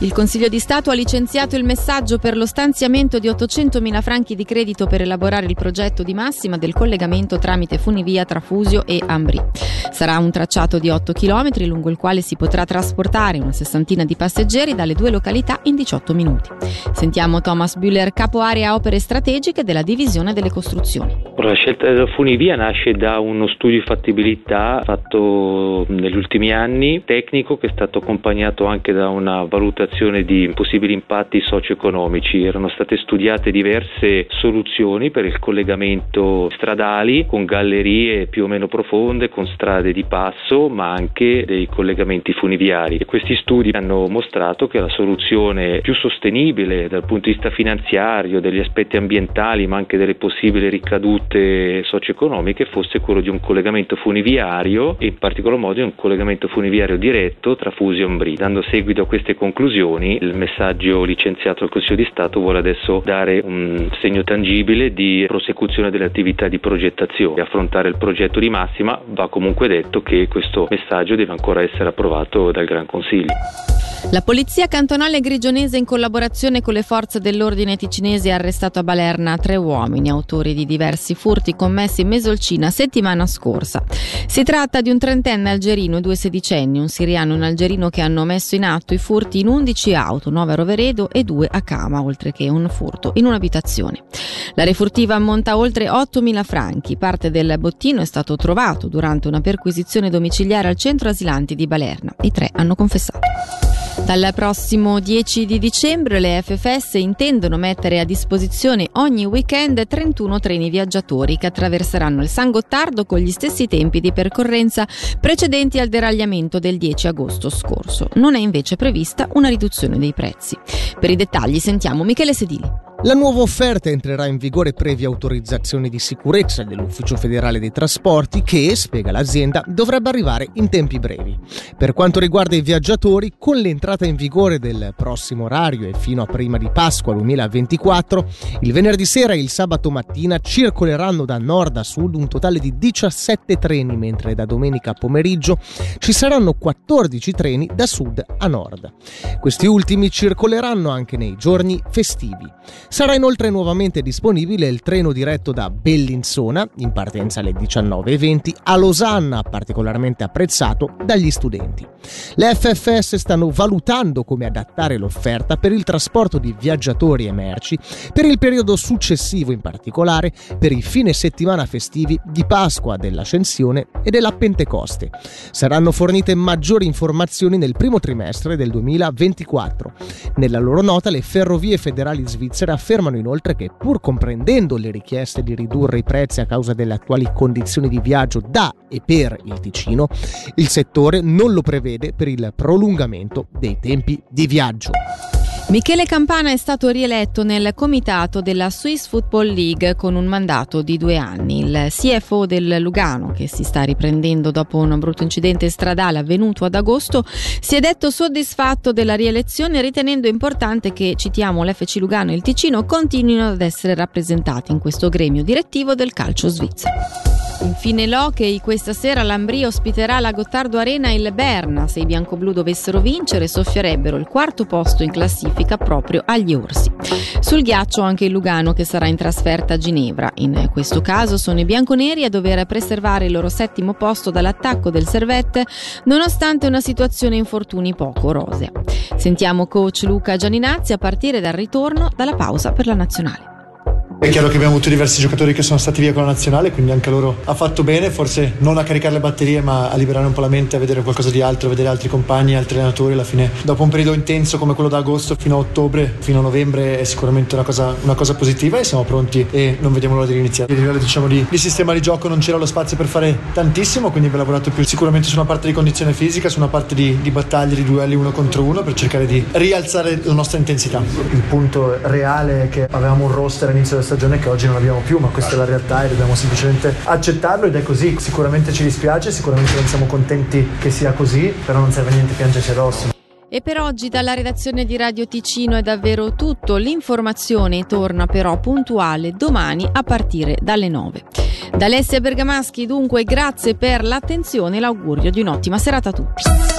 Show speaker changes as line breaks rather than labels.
Il Consiglio di Stato ha licenziato il messaggio per lo stanziamento di 800.000 franchi di credito per elaborare il progetto di massima del collegamento tramite funivia tra Fusio e Ambri. Sarà un tracciato di 8 km lungo il quale si potrà trasportare una sessantina di passeggeri dalle due località in 18 minuti. Sentiamo Thomas Bühler, capo area opere strategiche della divisione delle costruzioni.
La scelta della funivia nasce da uno studio di fattibilità fatto negli ultimi anni, tecnico, che è stato accompagnato anche da una valutazione valutazione di possibili impatti socio-economici. Erano state studiate diverse soluzioni per il collegamento stradali con gallerie più o meno profonde, con strade di passo, ma anche dei collegamenti funiviari. E questi studi hanno mostrato che la soluzione più sostenibile dal punto di vista finanziario, degli aspetti ambientali, ma anche delle possibili ricadute socio-economiche fosse quello di un collegamento funiviario e in particolar modo di un collegamento funiviario diretto tra Fusio e Ombri. Dando seguito a queste conclusioni conclusioni, il messaggio licenziato dal Consiglio di Stato vuole adesso dare un segno tangibile di prosecuzione delle attività di progettazione. Affrontare il progetto di massima va comunque detto che questo messaggio deve ancora essere approvato dal Gran Consiglio.
La polizia cantonale grigionese in collaborazione con le forze dell'ordine ticinese ha arrestato a Balerna tre uomini autori di diversi furti commessi in Mesolcina settimana scorsa. Si tratta di un trentenne algerino e due sedicenni, un siriano e un algerino che hanno messo in atto i furti in 11 auto, 9 a Roveredo e 2 a Cama, oltre che un furto in un'abitazione. La refurtiva ammonta oltre 8.000 franchi. Parte del bottino è stato trovato durante una perquisizione domiciliare al centro asilanti di Balerna. I tre hanno confessato. Dal prossimo 10 di dicembre le FFS intendono mettere a disposizione ogni weekend 31 treni viaggiatori che attraverseranno il San Gottardo con gli stessi tempi di percorrenza precedenti al deragliamento del 10 agosto scorso. Non è invece prevista una riduzione dei prezzi. Per i dettagli sentiamo Michele Sedili.
La nuova offerta entrerà in vigore previa autorizzazione di sicurezza dell'Ufficio federale dei trasporti che, spiega l'azienda, dovrebbe arrivare in tempi brevi. Per quanto riguarda i viaggiatori, con l'entrata in vigore del prossimo orario e fino a prima di Pasqua 2024, il venerdì sera e il sabato mattina circoleranno da nord a sud un totale di 17 treni, mentre da domenica pomeriggio ci saranno 14 treni da sud a nord. Questi ultimi circoleranno anche nei giorni festivi. Sarà inoltre nuovamente disponibile il treno diretto da Bellinzona, in partenza alle 19.20, a Losanna, particolarmente apprezzato dagli studenti. Le FFS stanno valutando come adattare l'offerta per il trasporto di viaggiatori e merci per il periodo successivo, in particolare per i fine settimana festivi di Pasqua, dell'Ascensione e della Pentecoste. Saranno fornite maggiori informazioni nel primo trimestre del 2024. Nella loro nota le ferrovie federali svizzere affermano inoltre che pur comprendendo le richieste di ridurre i prezzi a causa delle attuali condizioni di viaggio da e per il Ticino, il settore non lo prevede per il prolungamento dei tempi di viaggio.
Michele Campana è stato rieletto nel comitato della Swiss Football League con un mandato di due anni. Il CFO del Lugano, che si sta riprendendo dopo un brutto incidente stradale avvenuto ad agosto, si è detto soddisfatto della rielezione ritenendo importante che, citiamo, l'FC Lugano e il Ticino continuino ad essere rappresentati in questo gremio direttivo del calcio svizzero. Infine l'Hockey, questa sera l'Ambria ospiterà la Gottardo Arena il Berna. Se i biancoblù dovessero vincere soffierebbero il quarto posto in classifica proprio agli Orsi. Sul ghiaccio anche il Lugano che sarà in trasferta a Ginevra. In questo caso sono i bianconeri a dover preservare il loro settimo posto dall'attacco del Servette nonostante una situazione infortuni poco rosea. Sentiamo coach Luca Gianinazzi a partire dal ritorno dalla pausa per la nazionale.
È chiaro che abbiamo avuto diversi giocatori che sono stati via con la nazionale, quindi anche loro ha fatto bene, forse non a caricare le batterie, ma a liberare un po' la mente, a vedere qualcosa di altro, a vedere altri compagni, altri allenatori. Alla fine, dopo un periodo intenso come quello da agosto fino a ottobre, fino a novembre, è sicuramente una cosa, una cosa positiva e siamo pronti e non vediamo l'ora di iniziare. A livello diciamo, di, di, sistema di gioco non c'era lo spazio per fare tantissimo, quindi abbiamo lavorato più sicuramente su una parte di condizione fisica, su una parte di, di battaglie, di duelli uno contro uno per cercare di rialzare la nostra intensità. Il punto reale è che avevamo un roster all'inizio della stagione che oggi non abbiamo più, ma questa è la realtà e dobbiamo semplicemente accettarlo ed è così. Sicuramente ci dispiace, sicuramente non siamo contenti che sia così, però non serve niente piangerci addosso.
E per oggi dalla redazione di Radio Ticino è davvero tutto. L'informazione torna però puntuale domani a partire dalle 9. Da Alessia Bergamaschi dunque grazie per l'attenzione e l'augurio di un'ottima serata a tutti.